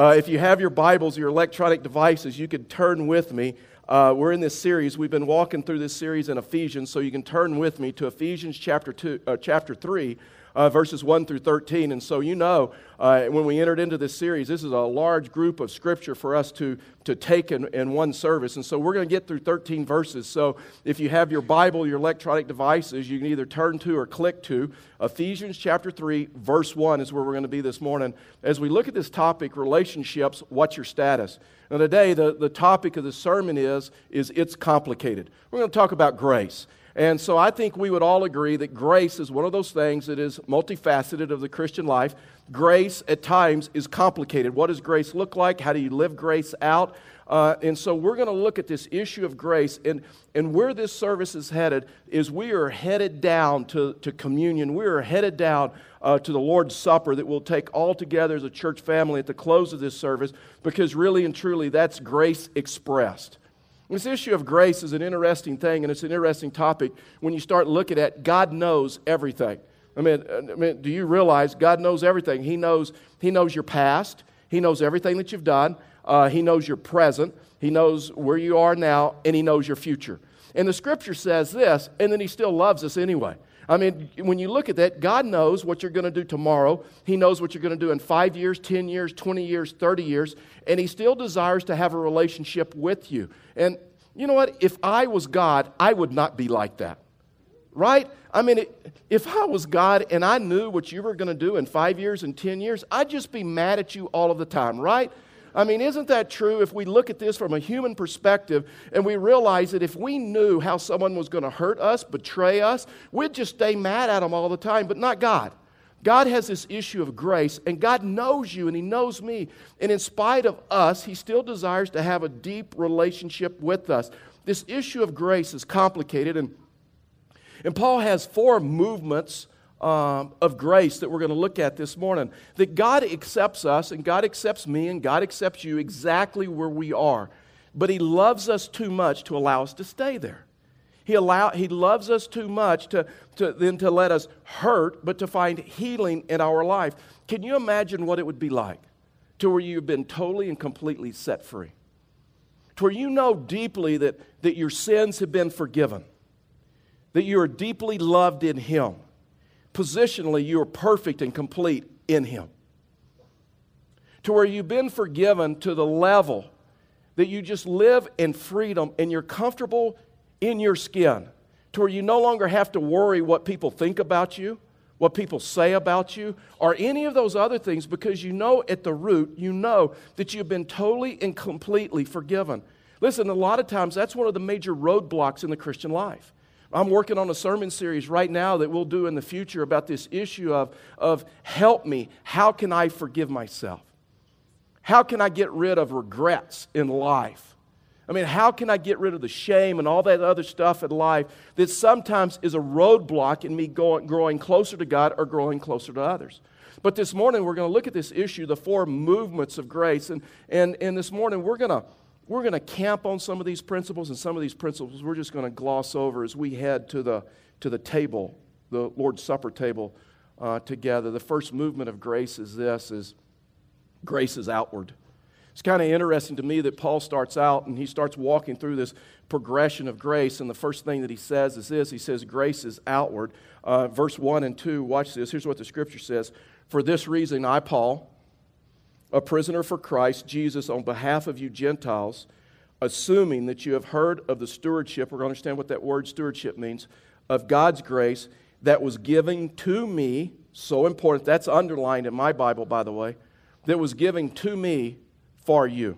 Uh, if you have your Bibles, your electronic devices, you could turn with me. Uh, we're in this series. We've been walking through this series in Ephesians, so you can turn with me to Ephesians chapter, two, uh, chapter 3, uh, verses 1 through 13. And so you know, uh, when we entered into this series, this is a large group of scripture for us to, to take in, in one service. And so we're going to get through 13 verses. So if you have your Bible, your electronic devices, you can either turn to or click to Ephesians chapter 3, verse 1 is where we're going to be this morning. As we look at this topic, relationships, what's your status? Now today, the, the topic of the sermon is, is it's complicated. We're going to talk about grace. And so I think we would all agree that grace is one of those things that is multifaceted of the Christian life. Grace at times is complicated. What does grace look like? How do you live grace out? Uh, and so we're going to look at this issue of grace. And, and where this service is headed is we are headed down to, to communion. We are headed down uh, to the Lord's Supper that we'll take all together as a church family at the close of this service because really and truly that's grace expressed. This issue of grace is an interesting thing, and it's an interesting topic when you start looking at God knows everything. I mean, I mean, do you realize God knows everything? He knows, he knows your past, He knows everything that you've done, uh, He knows your present, He knows where you are now, and He knows your future. And the scripture says this, and then He still loves us anyway. I mean, when you look at that, God knows what you're going to do tomorrow. He knows what you're going to do in five years, 10 years, 20 years, 30 years, and He still desires to have a relationship with you. And you know what? If I was God, I would not be like that. Right? I mean, if I was God and I knew what you were going to do in five years and 10 years, I'd just be mad at you all of the time, right? I mean, isn't that true if we look at this from a human perspective and we realize that if we knew how someone was going to hurt us, betray us, we'd just stay mad at them all the time, but not God. God has this issue of grace, and God knows you and He knows me. And in spite of us, He still desires to have a deep relationship with us. This issue of grace is complicated, and, and Paul has four movements um, of grace that we're going to look at this morning. That God accepts us, and God accepts me, and God accepts you exactly where we are. But He loves us too much to allow us to stay there. He, allow, he loves us too much to, to, then to let us hurt, but to find healing in our life. Can you imagine what it would be like to where you've been totally and completely set free? To where you know deeply that, that your sins have been forgiven, that you are deeply loved in Him. Positionally, you are perfect and complete in Him. To where you've been forgiven to the level that you just live in freedom and you're comfortable in your skin to where you no longer have to worry what people think about you, what people say about you, or any of those other things because you know at the root, you know that you've been totally and completely forgiven. Listen, a lot of times that's one of the major roadblocks in the Christian life. I'm working on a sermon series right now that we'll do in the future about this issue of, of help me. How can I forgive myself? How can I get rid of regrets in life? I mean, how can I get rid of the shame and all that other stuff in life that sometimes is a roadblock in me going, growing closer to God or growing closer to others? But this morning, we're going to look at this issue, the four movements of grace. And, and, and this morning, we're going to we're going to camp on some of these principles, and some of these principles we're just going to gloss over as we head to the, to the table, the Lord's Supper table uh, together. The first movement of grace is this, is grace is outward. It's kind of interesting to me that Paul starts out and he starts walking through this progression of grace. And the first thing that he says is this he says, Grace is outward. Uh, verse 1 and 2, watch this. Here's what the scripture says For this reason, I, Paul, a prisoner for Christ Jesus, on behalf of you Gentiles, assuming that you have heard of the stewardship, we're going to understand what that word stewardship means, of God's grace that was given to me, so important, that's underlined in my Bible, by the way, that was given to me for you.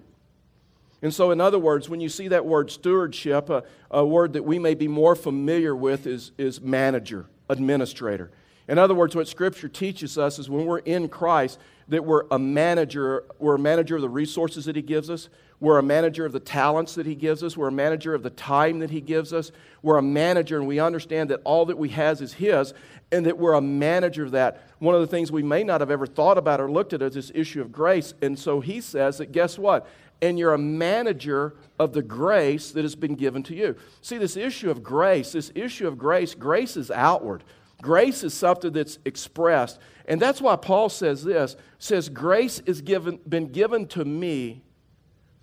And so, in other words, when you see that word stewardship, a, a, word that we may be more familiar with is, is manager, administrator. In other words, what Scripture teaches us is when we're in Christ, that we're a manager, we're a manager of the resources that He gives us, we're a manager of the talents that He gives us, we're a manager of the time that He gives us, we're a manager, and we understand that all that we has is His, and that we're a manager of that. One of the things we may not have ever thought about or looked at is this issue of grace. And so he says that guess what? And you're a manager of the grace that has been given to you. See, this issue of grace, this issue of grace, grace is outward. Grace is something that's expressed. And that's why Paul says this says, Grace is given, been given to me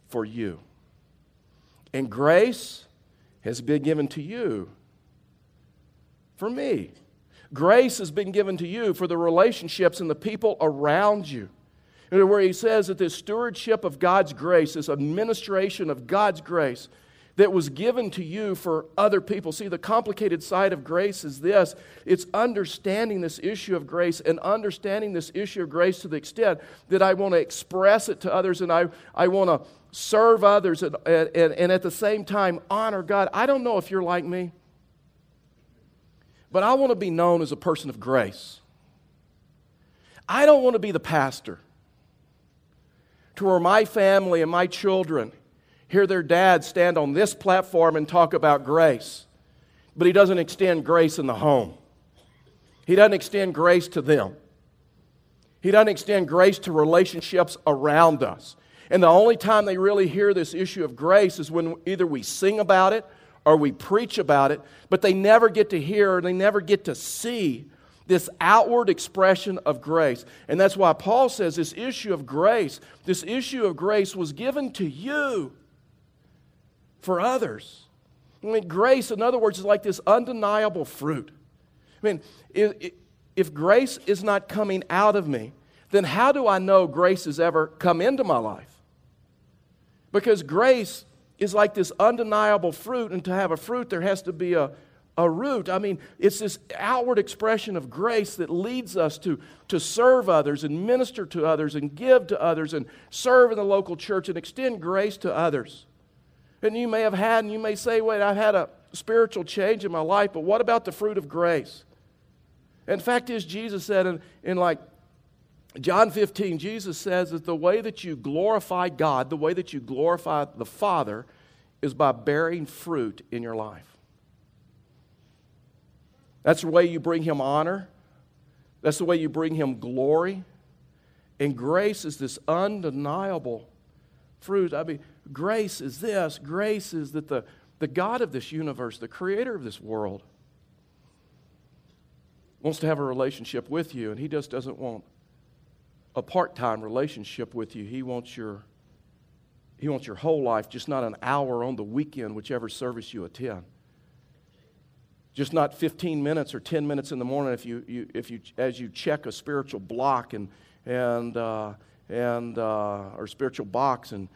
for you. And grace has been given to you for me. Grace has been given to you for the relationships and the people around you. Where he says that this stewardship of God's grace, this administration of God's grace, that was given to you for other people. See, the complicated side of grace is this it's understanding this issue of grace and understanding this issue of grace to the extent that I want to express it to others and I, I want to serve others and, and, and at the same time honor God. I don't know if you're like me. But I want to be known as a person of grace. I don't want to be the pastor to where my family and my children hear their dad stand on this platform and talk about grace, but he doesn't extend grace in the home. He doesn't extend grace to them. He doesn't extend grace to relationships around us. And the only time they really hear this issue of grace is when either we sing about it or we preach about it, but they never get to hear or they never get to see this outward expression of grace. And that's why Paul says this issue of grace, this issue of grace was given to you for others. I mean, grace, in other words, is like this undeniable fruit. I mean, if, if grace is not coming out of me, then how do I know grace has ever come into my life? Because grace is like this undeniable fruit, and to have a fruit, there has to be a, a root. I mean, it's this outward expression of grace that leads us to, to serve others and minister to others and give to others and serve in the local church and extend grace to others. And you may have had, and you may say, wait, I've had a spiritual change in my life, but what about the fruit of grace? In fact, is Jesus said in, in like John 15, Jesus says that the way that you glorify God, the way that you glorify the Father, is by bearing fruit in your life. That's the way you bring Him honor, that's the way you bring Him glory. And grace is this undeniable fruit. I mean, grace is this grace is that the, the God of this universe, the creator of this world, wants to have a relationship with you, and He just doesn't want a part-time relationship with you. He wants your he wants your whole life, just not an hour on the weekend, whichever service you attend. Just not 15 minutes or 10 minutes in the morning if you, you if you as you check a spiritual block and and uh, and uh, or spiritual box and,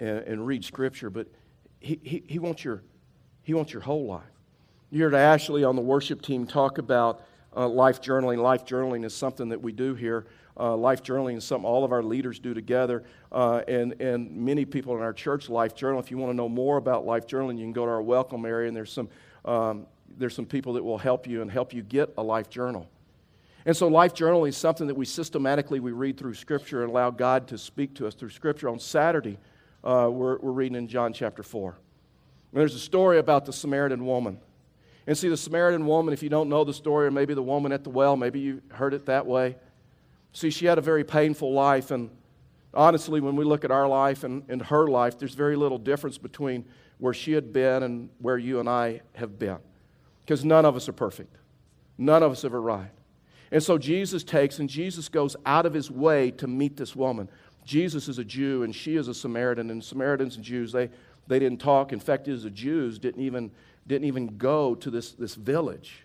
and, and read scripture, but he, he, he wants your he wants your whole life. You heard Ashley on the worship team talk about uh, life journaling. Life journaling is something that we do here uh, life journaling is something all of our leaders do together, uh, and, and many people in our church life journal. If you want to know more about life journaling, you can go to our welcome area, and there's some, um, there's some people that will help you and help you get a life journal. And so life journaling is something that we systematically we read through Scripture and allow God to speak to us through Scripture. On Saturday, uh, we're, we're reading in John chapter 4. And there's a story about the Samaritan woman. And see, the Samaritan woman, if you don't know the story, or maybe the woman at the well, maybe you heard it that way. See, she had a very painful life, and honestly, when we look at our life and, and her life, there's very little difference between where she had been and where you and I have been. Because none of us are perfect, none of us have arrived. And so Jesus takes and Jesus goes out of his way to meet this woman. Jesus is a Jew and she is a Samaritan, and Samaritans and Jews, they, they didn't talk. In fact, the Jews didn't even, didn't even go to this, this village,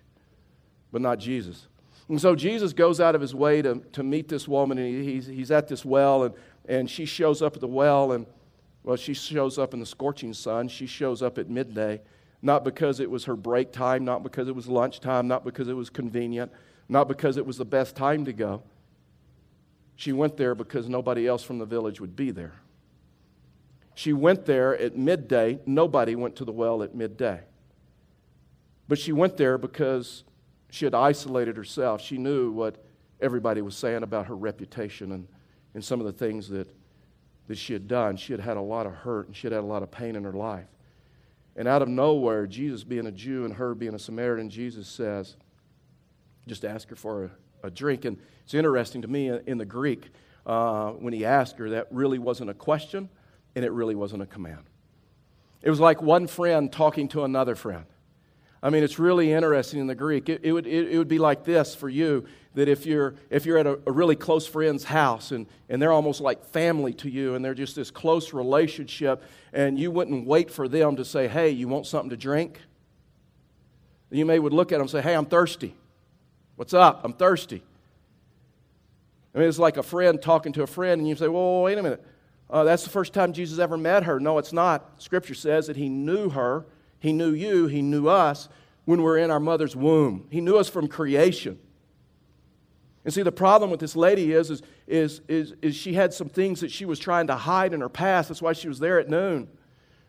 but not Jesus. And so Jesus goes out of his way to, to meet this woman, and he's, he's at this well, and, and she shows up at the well, and well, she shows up in the scorching sun. She shows up at midday, not because it was her break time, not because it was lunchtime, not because it was convenient, not because it was the best time to go. She went there because nobody else from the village would be there. She went there at midday. Nobody went to the well at midday. But she went there because she had isolated herself. She knew what everybody was saying about her reputation and, and some of the things that, that she had done. She had had a lot of hurt and she had had a lot of pain in her life. And out of nowhere, Jesus being a Jew and her being a Samaritan, Jesus says, just ask her for a, a drink. And it's interesting to me in the Greek, uh, when he asked her, that really wasn't a question and it really wasn't a command. It was like one friend talking to another friend. I mean, it's really interesting in the Greek. It, it would, it, it, would be like this for you that if you're, if you're at a, a, really close friend's house and, and they're almost like family to you and they're just this close relationship, and you wouldn't wait for them to say, Hey, you want something to drink? You may would look at them and say, Hey, I'm thirsty. What's up? I'm thirsty. I mean, it's like a friend talking to a friend, and you say, Well, wait a minute. Uh, that's the first time Jesus ever met her. No, it's not. Scripture says that he knew her he knew you, He knew us when we were in our mother's womb. He knew us from creation. And see, the problem with this lady is, is, is, is, is she had some things that she was trying to hide in her past. That's why she was there at noon.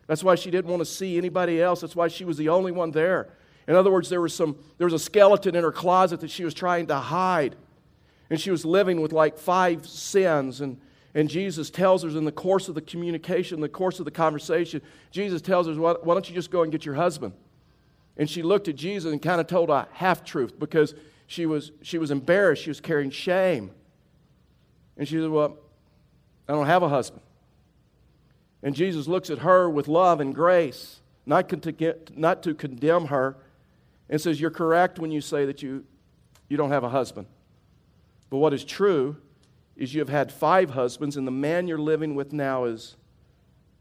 That's why she didn't want to see anybody else. That's why she was the only one there. In other words, there was, some, there was a skeleton in her closet that she was trying to hide. And she was living with like five sins and, and Jesus tells her in the course of the communication, the course of the conversation, Jesus tells her, why, why don't you just go and get your husband? And she looked at Jesus and kind of told a half truth because she was, she was embarrassed. She was carrying shame. And she said, Well, I don't have a husband. And Jesus looks at her with love and grace, not, con- not to condemn her, and says, You're correct when you say that you, you don't have a husband. But what is true is you have had five husbands, and the man you're living with now is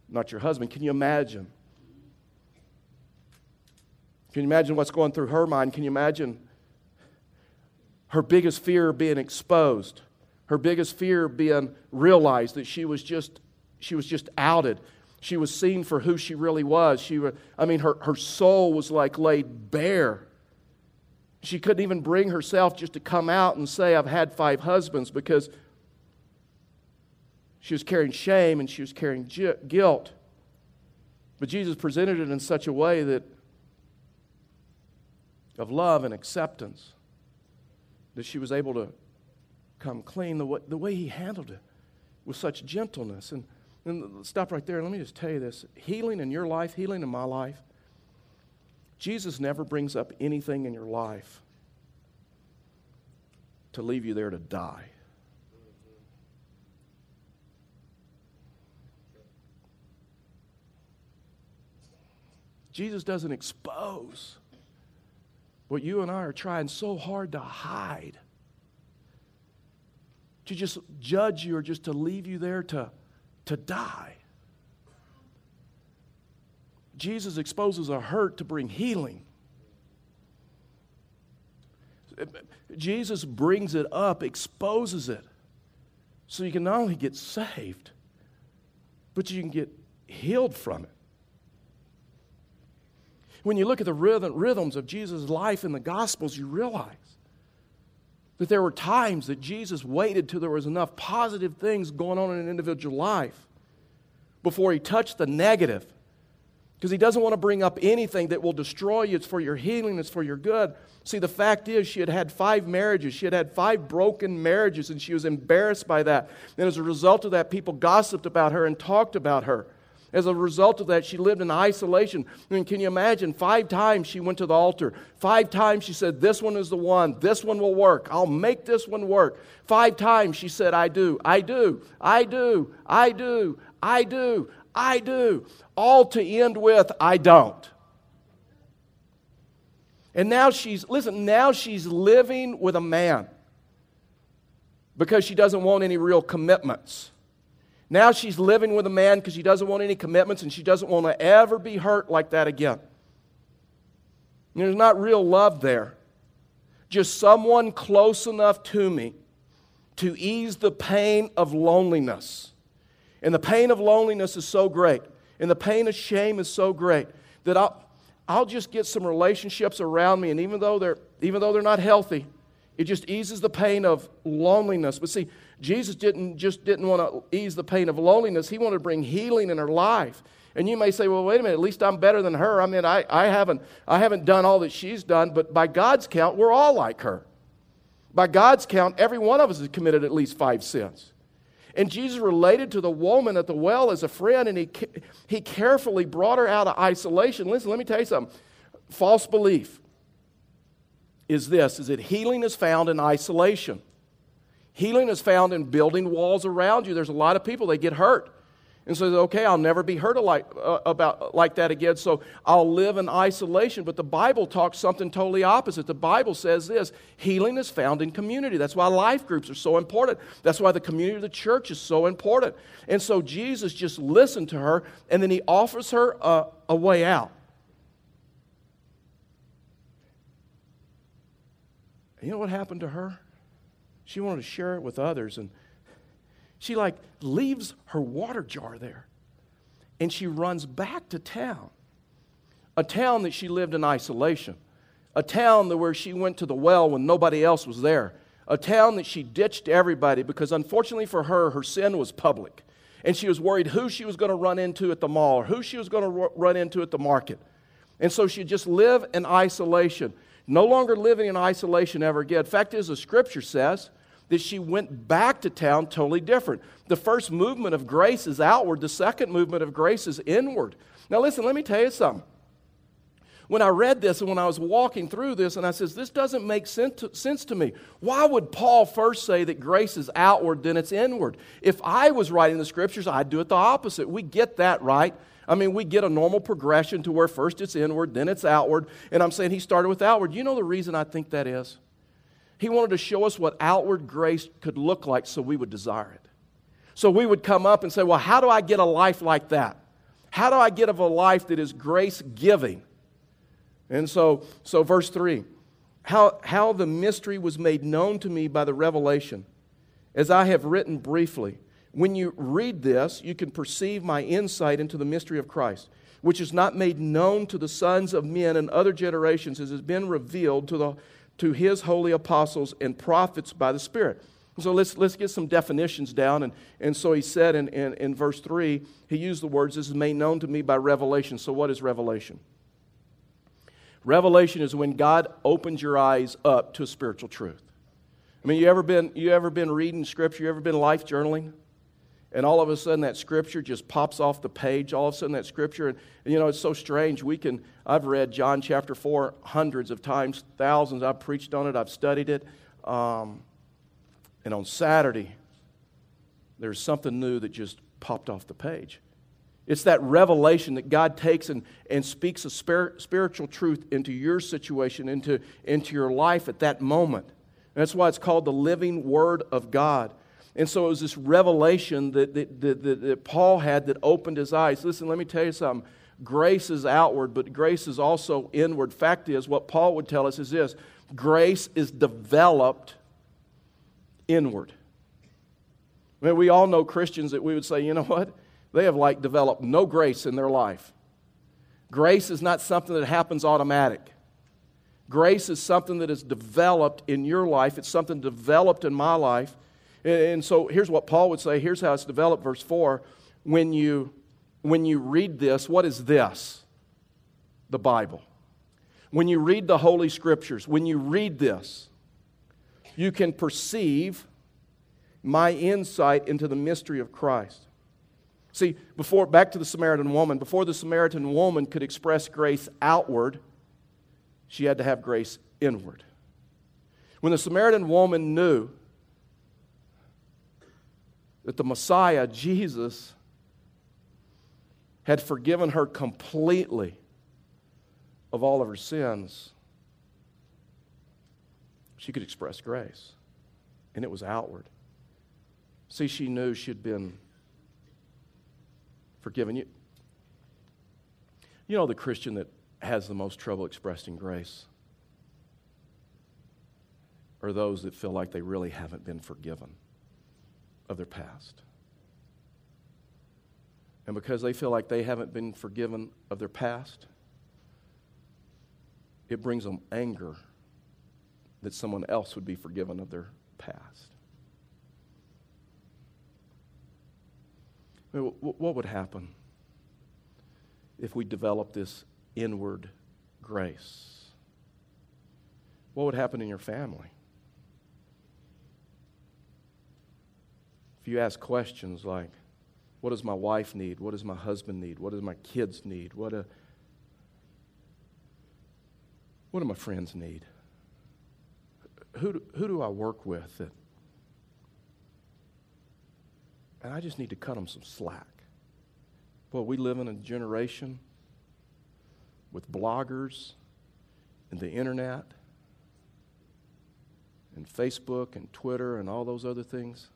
not your husband. Can you imagine? Can you imagine what's going through her mind? Can you imagine her biggest fear being exposed? Her biggest fear being realized that she was just, she was just outed. She was seen for who she really was. She, I mean, her, her soul was like laid bare. She couldn't even bring herself just to come out and say, I've had five husbands because she was carrying shame and she was carrying guilt. But Jesus presented it in such a way that of love and acceptance that she was able to come clean. The way, the way he handled it with such gentleness. And, and stop right there. Let me just tell you this healing in your life, healing in my life, Jesus never brings up anything in your life to leave you there to die. Jesus doesn't expose what you and I are trying so hard to hide. To just judge you or just to leave you there to, to die. Jesus exposes a hurt to bring healing. Jesus brings it up, exposes it, so you can not only get saved, but you can get healed from it. When you look at the rhythm, rhythms of Jesus' life in the Gospels, you realize that there were times that Jesus waited till there was enough positive things going on in an individual life before he touched the negative. Because he doesn't want to bring up anything that will destroy you. It's for your healing, it's for your good. See, the fact is, she had had five marriages. She had had five broken marriages, and she was embarrassed by that. And as a result of that, people gossiped about her and talked about her. As a result of that, she lived in isolation. I mean, can you imagine? Five times she went to the altar. Five times she said, This one is the one. This one will work. I'll make this one work. Five times she said, I do. I do. I do. I do. I do. I do. All to end with, I don't. And now she's, listen, now she's living with a man because she doesn't want any real commitments. Now she's living with a man because she doesn't want any commitments and she doesn't want to ever be hurt like that again. There's not real love there. Just someone close enough to me to ease the pain of loneliness. And the pain of loneliness is so great, and the pain of shame is so great that I'll, I'll just get some relationships around me, and even though they're, even though they're not healthy, it just eases the pain of loneliness. But see, Jesus didn't just didn't want to ease the pain of loneliness. He wanted to bring healing in her life. And you may say, well, wait a minute, at least I'm better than her. I mean, I, I, haven't, I haven't done all that she's done, but by God's count, we're all like her. By God's count, every one of us has committed at least five sins. And Jesus related to the woman at the well as a friend, and he, he carefully brought her out of isolation. Listen, let me tell you something. False belief is this, is that healing is found in isolation. Healing is found in building walls around you. There's a lot of people, they get hurt. And so, okay, I'll never be hurt like, uh, about, like that again, so I'll live in isolation. But the Bible talks something totally opposite. The Bible says this healing is found in community. That's why life groups are so important. That's why the community of the church is so important. And so Jesus just listened to her, and then he offers her a, a way out. You know what happened to her? She wanted to share it with others, and she like leaves her water jar there and she runs back to town. A town that she lived in isolation. A town where she went to the well when nobody else was there. A town that she ditched everybody because unfortunately for her, her sin was public. And she was worried who she was going to run into at the mall or who she was going to run into at the market. And so she just live in isolation. No longer living in isolation ever again. Fact is, the scripture says that she went back to town totally different. The first movement of grace is outward, the second movement of grace is inward. Now, listen, let me tell you something. When I read this and when I was walking through this, and I says, This doesn't make sense to, sense to me. Why would Paul first say that grace is outward, then it's inward? If I was writing the scriptures, I'd do it the opposite. We get that, right? I mean, we get a normal progression to where first it's inward, then it's outward. And I'm saying he started with outward. You know the reason I think that is? He wanted to show us what outward grace could look like so we would desire it. So we would come up and say, Well, how do I get a life like that? How do I get of a life that is grace giving? And so, so verse 3 how, how the mystery was made known to me by the revelation, as I have written briefly. When you read this, you can perceive my insight into the mystery of Christ, which is not made known to the sons of men in other generations, as has been revealed to the to his holy apostles and prophets by the Spirit. So let's, let's get some definitions down. And, and so he said in, in, in verse 3, he used the words, This is made known to me by revelation. So, what is revelation? Revelation is when God opens your eyes up to spiritual truth. I mean, you ever been, you ever been reading scripture? You ever been life journaling? And all of a sudden that scripture just pops off the page. All of a sudden that scripture and, you know it's so strange. We can i've read john chapter 4 hundreds of times thousands. I've preached on it. I've studied it. Um, and on saturday there's something new that just popped off the page. It's that revelation that god takes and, and speaks a spir- spiritual truth into your situation into, into your life at that moment. And that's why it's called the living word of god and so it was this revelation that, that, that, that, Paul had that opened his eyes. Listen, let me tell you something. Grace is outward, but grace is also inward. Fact is, what Paul would tell us is this grace is developed inward. I mean, we all know Christians that we would say, you know what? They have like developed no grace in their life. Grace is not something that happens automatic. Grace is something that is developed in your life. It's something developed in my life. And so here's what Paul would say. Here's how it's developed, verse 4. When you, when you read this, what is this? The Bible. When you read the Holy Scriptures, when you read this, you can perceive my insight into the mystery of Christ. See, before, back to the Samaritan woman, before the Samaritan woman could express grace outward, she had to have grace inward. When the Samaritan woman knew that the Messiah, Jesus, had forgiven her completely of all of her sins, she could express grace. And it was outward. See, she knew she'd been forgiven. You, you know the Christian that has the most trouble expressing grace? Are those that feel like they really haven't been forgiven of their past. And because they feel like they haven't been forgiven of their past, it brings them anger that someone else would be forgiven of their past. I mean, what would happen if we developed this inward grace? What would happen in your family? If you ask questions like, what does my wife need? What does my husband need? What does my kids need? What, do, what do my friends need? Who do, who do I work with that, and I just need to cut them some slack. Well, we live in a generation with bloggers and the internet and Facebook and Twitter and all those other things.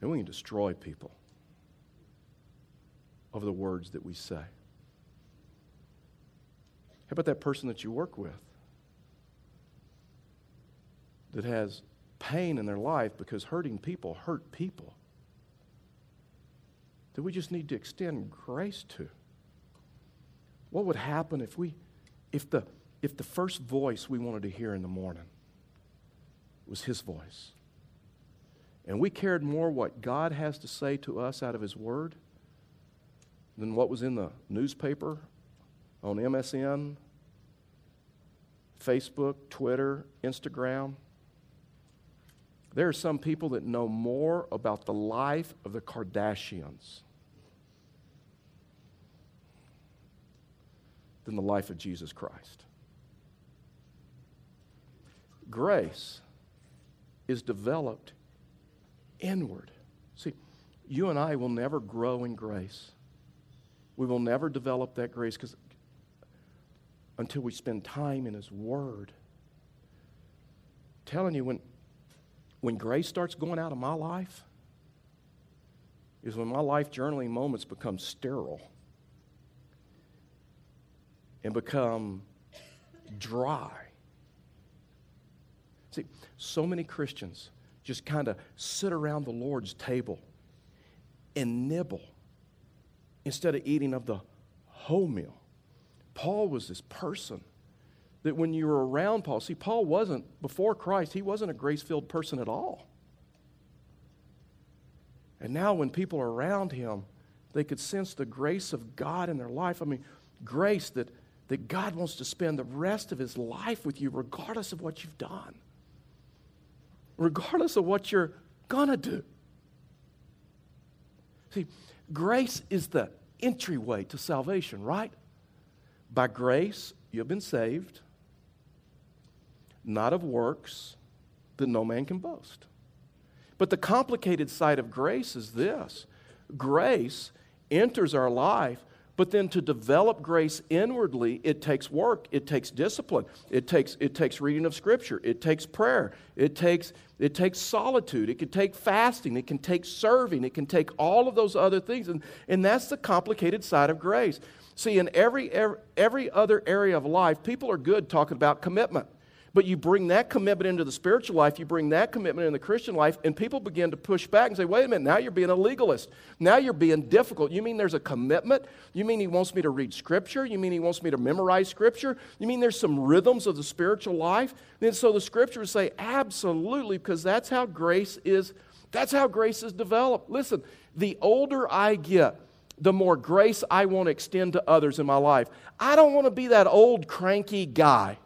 And we can destroy people over the words that we say. How about that person that you work with that has pain in their life because hurting people hurt people? That we just need to extend grace to. What would happen if we if the if the first voice we wanted to hear in the morning was his voice? And we cared more what God has to say to us out of his word than what was in the newspaper, on MSN, Facebook, Twitter, Instagram. There are some people that know more about the life of the Kardashians than the life of Jesus Christ. Grace is developed inward. See, you and I will never grow in grace we will never develop that grace because until we spend time in His Word. I'm telling you, when, when grace starts going out of my life, is when my life journaling moments become sterile and become dry. See, so many Christians just kind of sit around the Lord's table and nibble instead of eating of the whole meal. Paul was this person that when you were around Paul, see, Paul wasn't, before Christ, he wasn't a grace filled person at all. And now when people are around him, they could sense the grace of God in their life. I mean, grace that, that God wants to spend the rest of his life with you, regardless of what you've done, regardless of what you're going to do. See, Grace is the entryway to salvation, right? By grace, you have been saved, not of works, that no man can boast. But the complicated side of grace is this grace enters our life but then to develop grace inwardly, it takes work, it takes discipline, it takes, it takes reading of Scripture, it takes prayer, it takes, it takes solitude, it can take fasting, it can take serving, it can take all of those other things. And, and that's the complicated side of grace. See, in every, every, every other area of life, people are good talking about commitment. But you bring that commitment into the spiritual life, you bring that commitment in the Christian life, and people begin to push back and say, wait a minute, now you're being a legalist. Now you're being difficult. You mean there's a commitment? You mean he wants me to read Scripture? You mean he wants me to memorize Scripture? You mean there's some rhythms of the spiritual life? And so the Scriptures say, absolutely, because that's how grace is. That's how grace is developed. Listen, the older I get, the more grace I want to extend to others in my life. I don't want to be that old cranky guy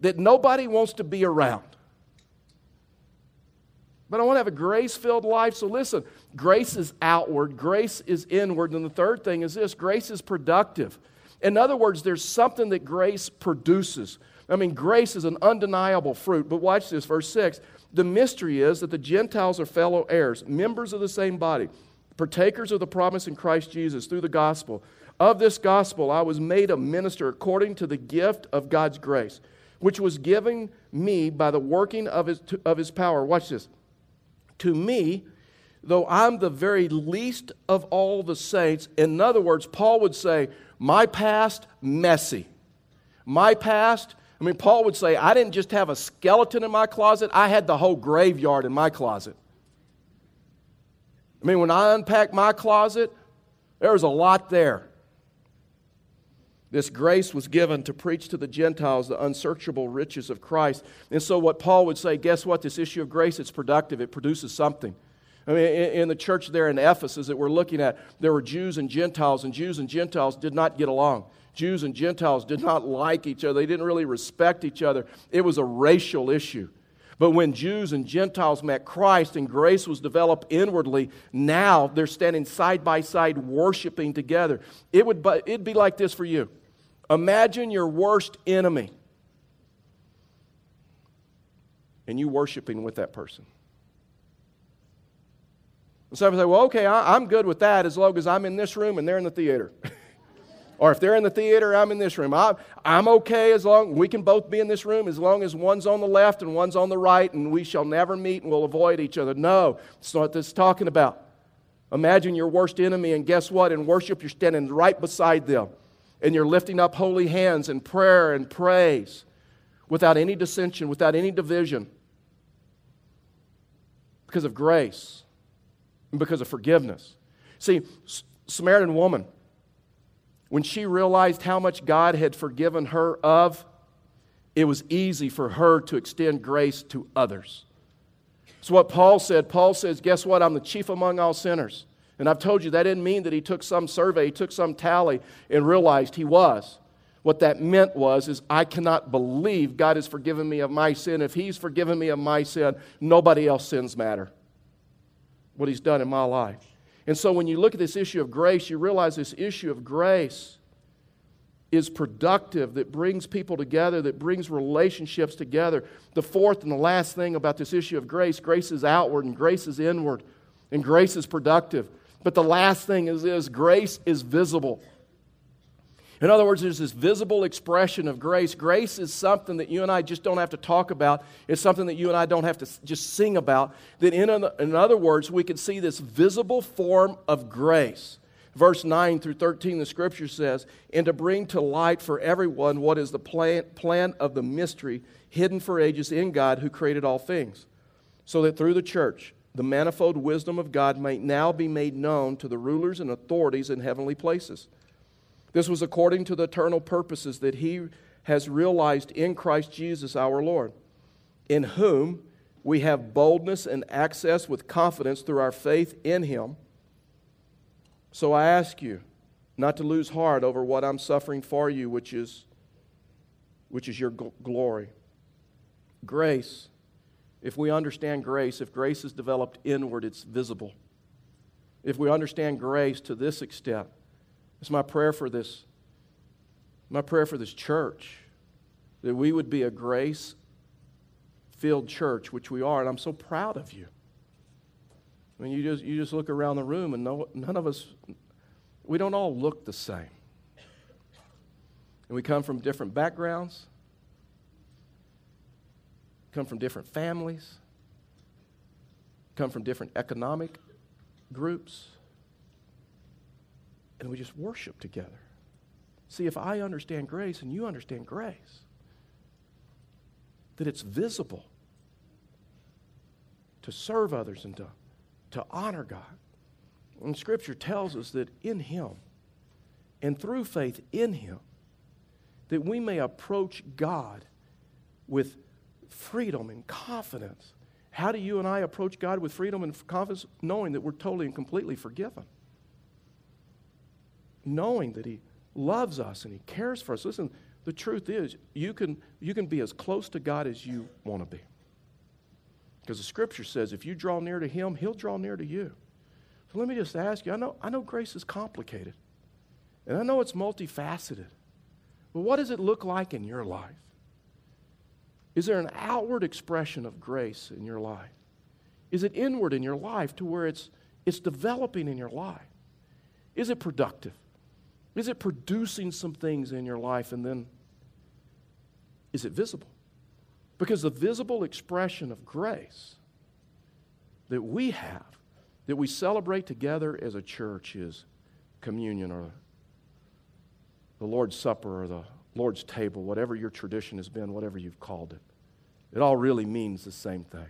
that nobody wants to be around. But I want to have a grace filled life. So listen, grace is outward, grace is inward. And the third thing is this grace is productive. In other words, there's something that grace produces. I mean, grace is an undeniable fruit. But watch this, verse 6. The mystery is that the Gentiles are fellow heirs, members of the same body, partakers of the promise in Christ Jesus through the gospel. Of this gospel, I was made a minister according to the gift of God's grace which was given me by the working of his, of his power. Watch this. To me, though I'm the very least of all the saints, in other words, Paul would say, My past, messy. My past, I mean, Paul would say, I didn't just have a skeleton in my closet, I had the whole graveyard in my closet. I mean, when I unpacked my closet, there was a lot there. This grace was given to preach to the Gentiles the unsearchable riches of Christ. And so, what Paul would say, guess what? This issue of grace, it's productive, it produces something. I mean, in, the church there in Ephesus that we're looking at, there were Jews and Gentiles, and Jews and Gentiles did not get along. Jews and Gentiles did not like each other, they didn't really respect each other. It was a racial issue. But when Jews and Gentiles met Christ and grace was developed inwardly, now they're standing side by side worshiping together. It would it'd be like this for you. Imagine your worst enemy and you worshiping with that person. And some say, well, okay, I, am good with that as long as I'm in this room and they're in the theater. or if they're in the theater, I'm in this room. I, I'm okay as long we can both be in this room as long as one's on the left and one's on the right, and we shall never meet and we'll avoid each other. No, it's not what this is talking about. Imagine your worst enemy, and guess what? In worship, you're standing right beside them, and you're lifting up holy hands in prayer and praise without any dissension, without any division, because of grace and because of forgiveness. See, Samaritan woman, when she realized how much God had forgiven her of, it was easy for her to extend grace to others. It's what Paul said. Paul says, Guess what? I'm the chief among all sinners. And I've told you that didn't mean that he took some survey, he took some tally and realized he was. What that meant was is I cannot believe God has forgiven me of my sin. If he's forgiven me of my sin, nobody else sins matter. What he's done in my life. And so when you look at this issue of grace, you realize this issue of grace is productive, that brings people together, that brings relationships together. The fourth and the last thing about this issue of grace grace is outward and grace is inward, and grace is productive. But the last thing is this grace is visible. In other words, there's this visible expression of grace. Grace is something that you and I just don't have to talk about. It's something that you and I don't have to just sing about. That, in, in other words, we can see this visible form of grace. Verse 9 through 13, the scripture says, And to bring to light for everyone what is the plan, plan of the mystery hidden for ages in God who created all things, so that through the church, the manifold wisdom of God might now be made known to the rulers and authorities in heavenly places this was according to the eternal purposes that He has realized in Christ Jesus our Lord, in whom we have boldness and access with confidence through our faith in Him. So I ask you not to lose heart over what I'm suffering for you, which is, which is your glory. Grace, if we understand grace, if grace is developed inward, it's visible. If we understand grace to this extent, it's my prayer for this, my prayer for this church, that we would be a grace filled church, which we are, and I'm so proud of you. I mean, you just, you just look around the room, and no, none of us, we don't all look the same. And we come from different backgrounds, come from different families, come from different economic groups and we just worship together. See, if I understand grace and you understand grace, that it's visible to serve others and to, to honor God. And Scripture tells us that in Him and through faith in Him, that we may approach God with freedom and confidence. How do you and I approach God with freedom and confidence? Knowing that we're totally and completely forgiven knowing that He loves us and He cares for us. Listen, the truth is, you can, you can be as close to God as you want to be. Because the scripture says if you draw near to Him, He'll draw near to you. So let me just ask you I know, I know grace is complicated, and I know it's multifaceted. But what does it look like in your life? Is there an outward expression of grace in your life? Is it inward in your life to where it's, it's developing in your life? Is it productive? Is it producing some things in your life and then is it visible? Because the visible expression of grace that we have, that we celebrate together as a church, is communion or the Lord's Supper or the Lord's table, whatever your tradition has been, whatever you've called it. It all really means the same thing.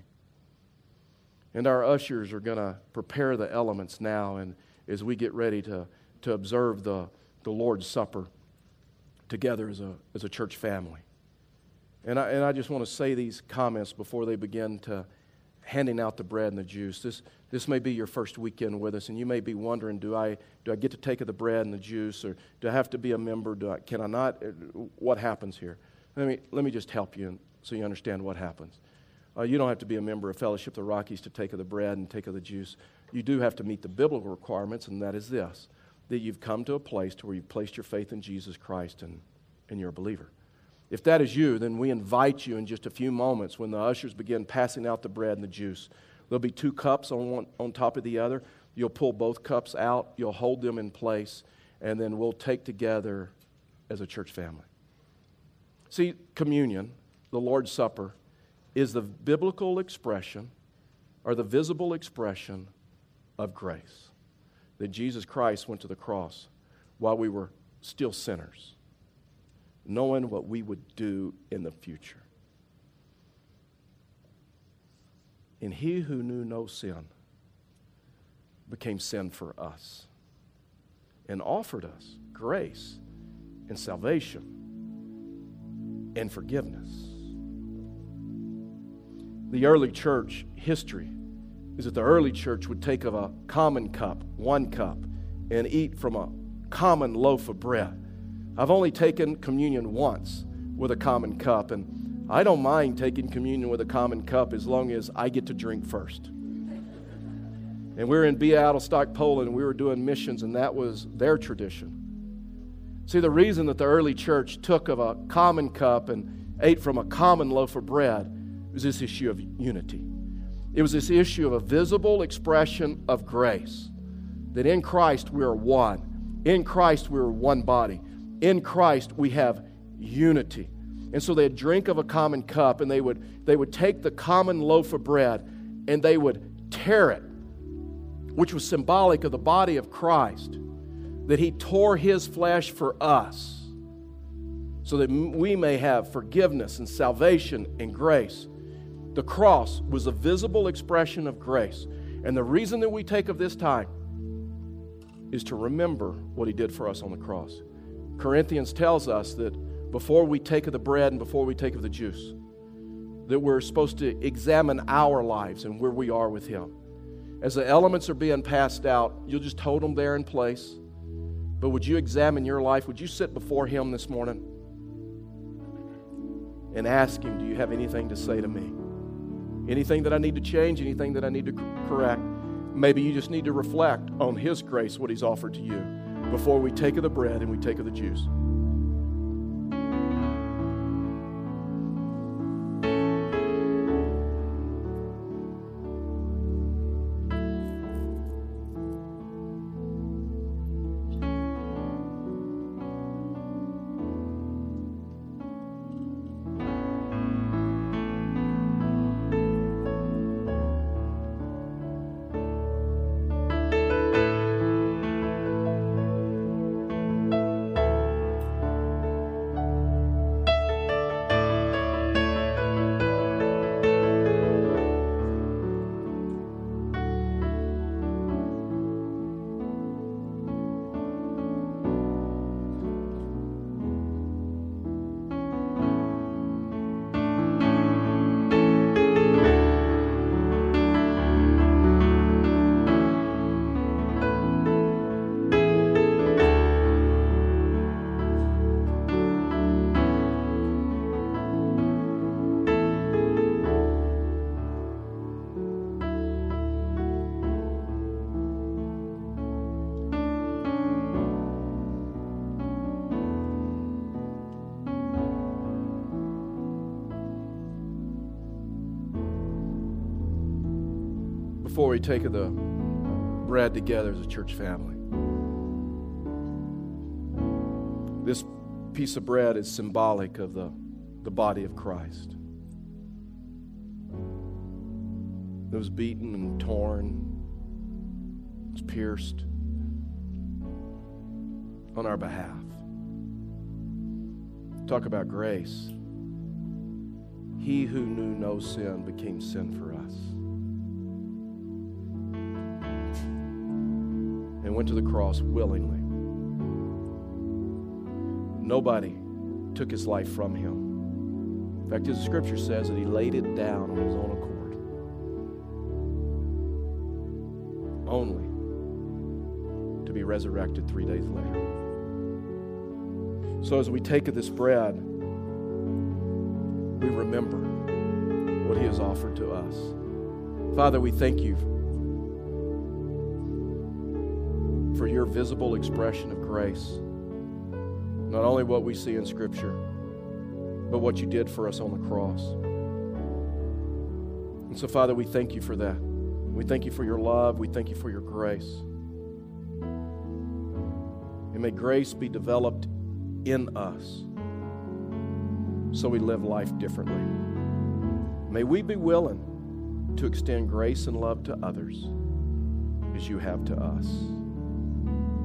And our ushers are going to prepare the elements now, and as we get ready to, to observe the the Lord's Supper together as a, as a church family. And I, and I just want to say these comments before they begin to handing out the bread and the juice. This, this may be your first weekend with us, and you may be wondering, do I, do I get to take of the bread and the juice, or do I have to be a member? Do I, can I not? What happens here? Let me, let me just help you so you understand what happens. Uh, you don't have to be a member of Fellowship of the Rockies to take of the bread and take of the juice. You do have to meet the biblical requirements, and that is this that you've come to a place to where you've placed your faith in Jesus Christ and, and you're a believer. If that is you, then we invite you in just a few moments when the ushers begin passing out the bread and the juice. There'll be two cups on, one, on top of the other. You'll pull both cups out, you'll hold them in place, and then we'll take together as a church family. See, communion, the Lord's Supper, is the biblical expression or the visible expression of grace. That Jesus Christ went to the cross while we were still sinners, knowing what we would do in the future. And he who knew no sin became sin for us and offered us grace and salvation and forgiveness. The early church history is that the early church would take of a common cup, one cup, and eat from a common loaf of bread. I've only taken communion once with a common cup, and I don't mind taking communion with a common cup as long as I get to drink first. And we were in Bialystok, Poland, and we were doing missions, and that was their tradition. See, the reason that the early church took of a common cup and ate from a common loaf of bread was this issue of unity. It was this issue of a visible expression of grace. That in Christ we are one. In Christ we are one body. In Christ we have unity. And so they'd drink of a common cup and they would, they would take the common loaf of bread and they would tear it, which was symbolic of the body of Christ that he tore his flesh for us so that we may have forgiveness and salvation and grace. The cross was a visible expression of grace. And the reason that we take of this time is to remember what he did for us on the cross. Corinthians tells us that before we take of the bread and before we take of the juice, that we're supposed to examine our lives and where we are with him. As the elements are being passed out, you'll just hold them there in place. But would you examine your life? Would you sit before Him this morning and ask Him, Do you have anything to say to me? Anything that I need to change? Anything that I need to correct? Maybe you just need to reflect on His grace, what He's offered to you, before we take of the bread and we take of the juice. Before we take the bread together as a church family. This piece of bread is symbolic of the, the body of Christ. It was beaten and torn, it was pierced on our behalf. Talk about grace. He who knew no sin became sin for us. Went to the cross willingly. Nobody took his life from him. In fact, as the scripture says that he laid it down on his own accord. Only to be resurrected three days later. So as we take of this bread, we remember what he has offered to us. Father, we thank you for your visible expression of grace. Not only what we see in Scripture, but what you did for us on the cross. And so, Father, we thank you for that. We thank you for your love. We thank you for your grace. And may grace be developed in us so we live life differently. May we be willing to extend grace and love to others as you have to us.